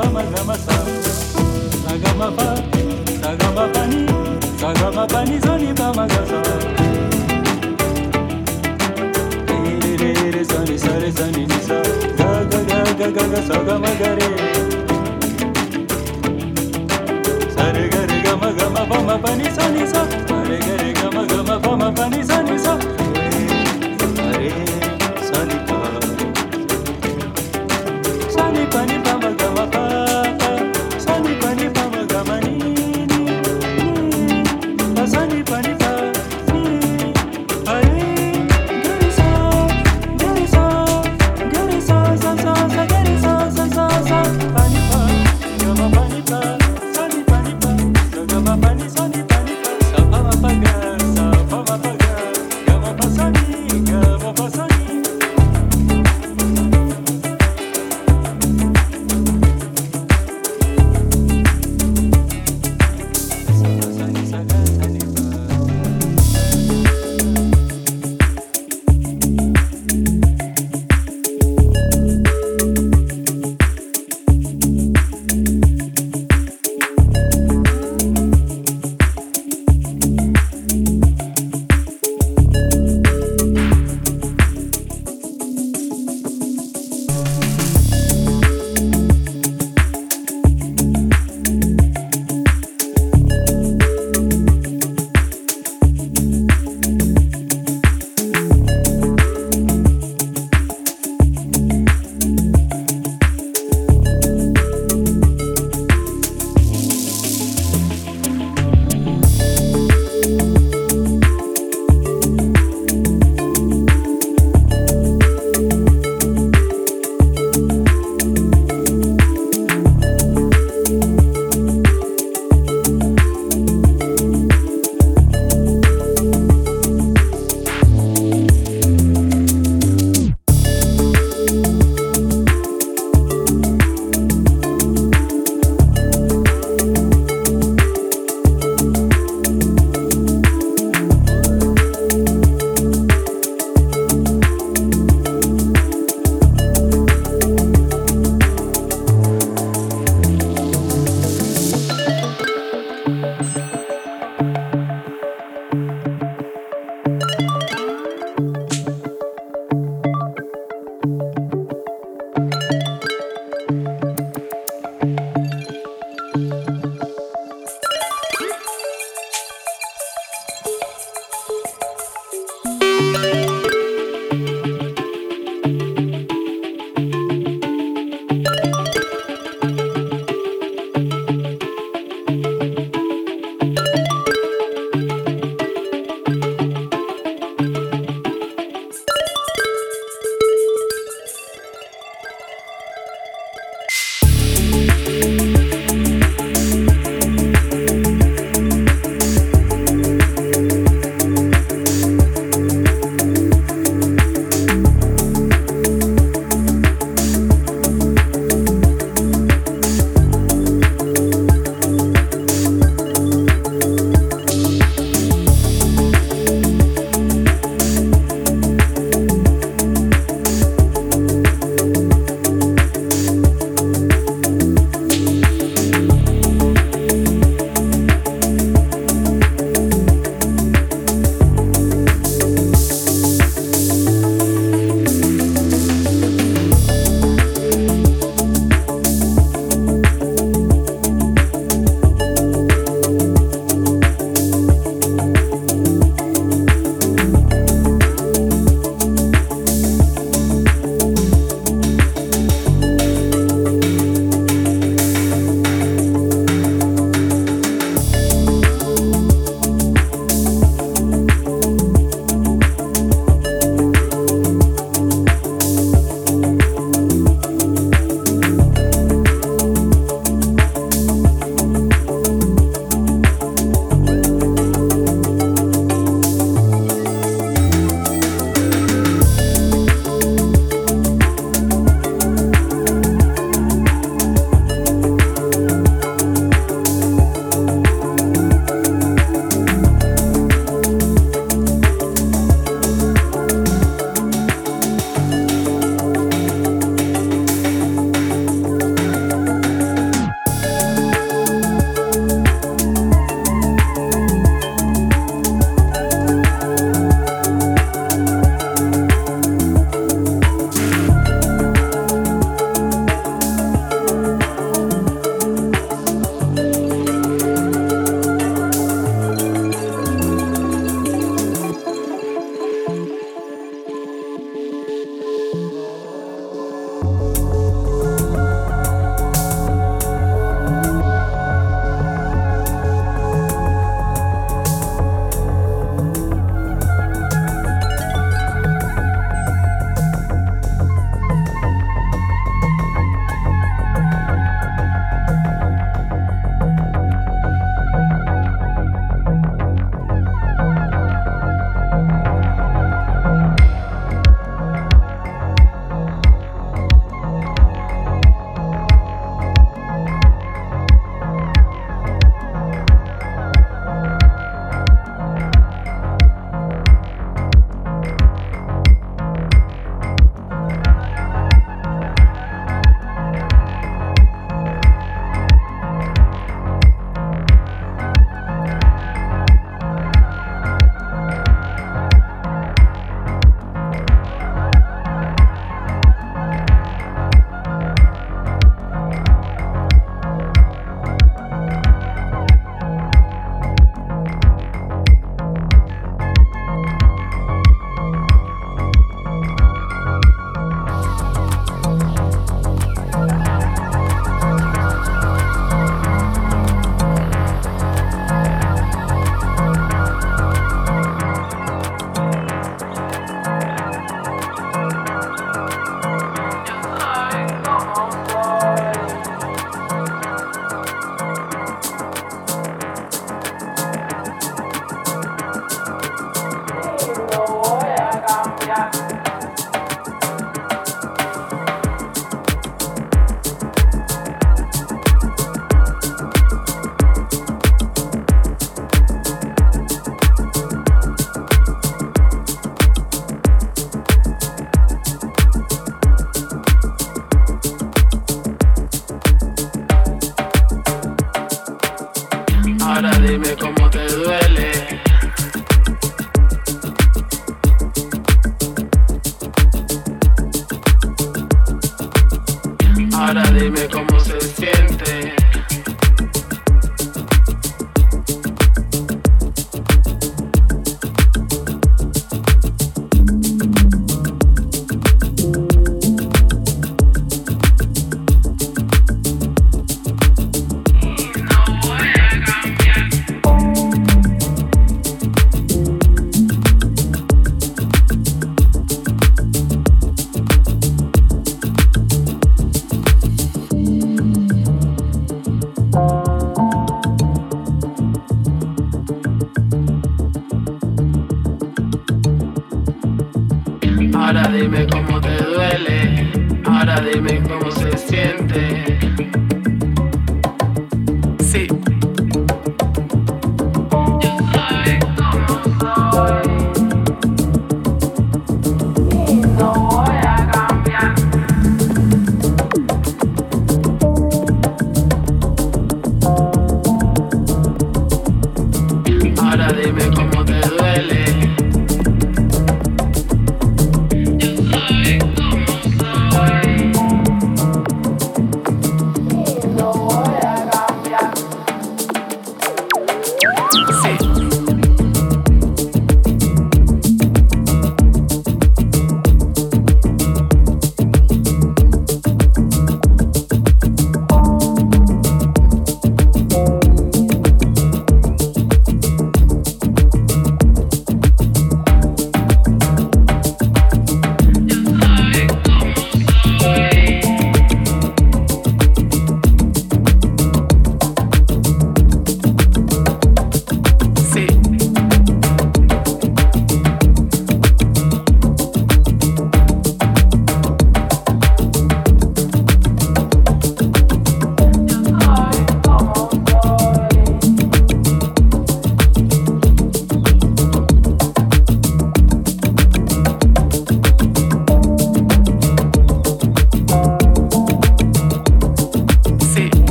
Gama gama gama pani sa. Ni sa, gama gama gama pani sa ni sa.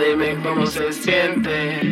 dime cómo se siente.